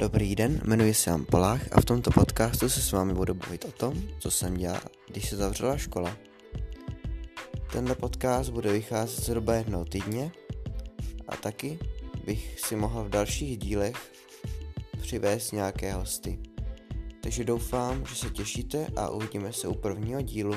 Dobrý den, jmenuji se Jan Polách a v tomto podcastu se s vámi budu bavit o tom, co jsem dělal, když se zavřela škola. Tenhle podcast bude vycházet zhruba jednou týdně a taky bych si mohl v dalších dílech přivést nějaké hosty. Takže doufám, že se těšíte a uvidíme se u prvního dílu.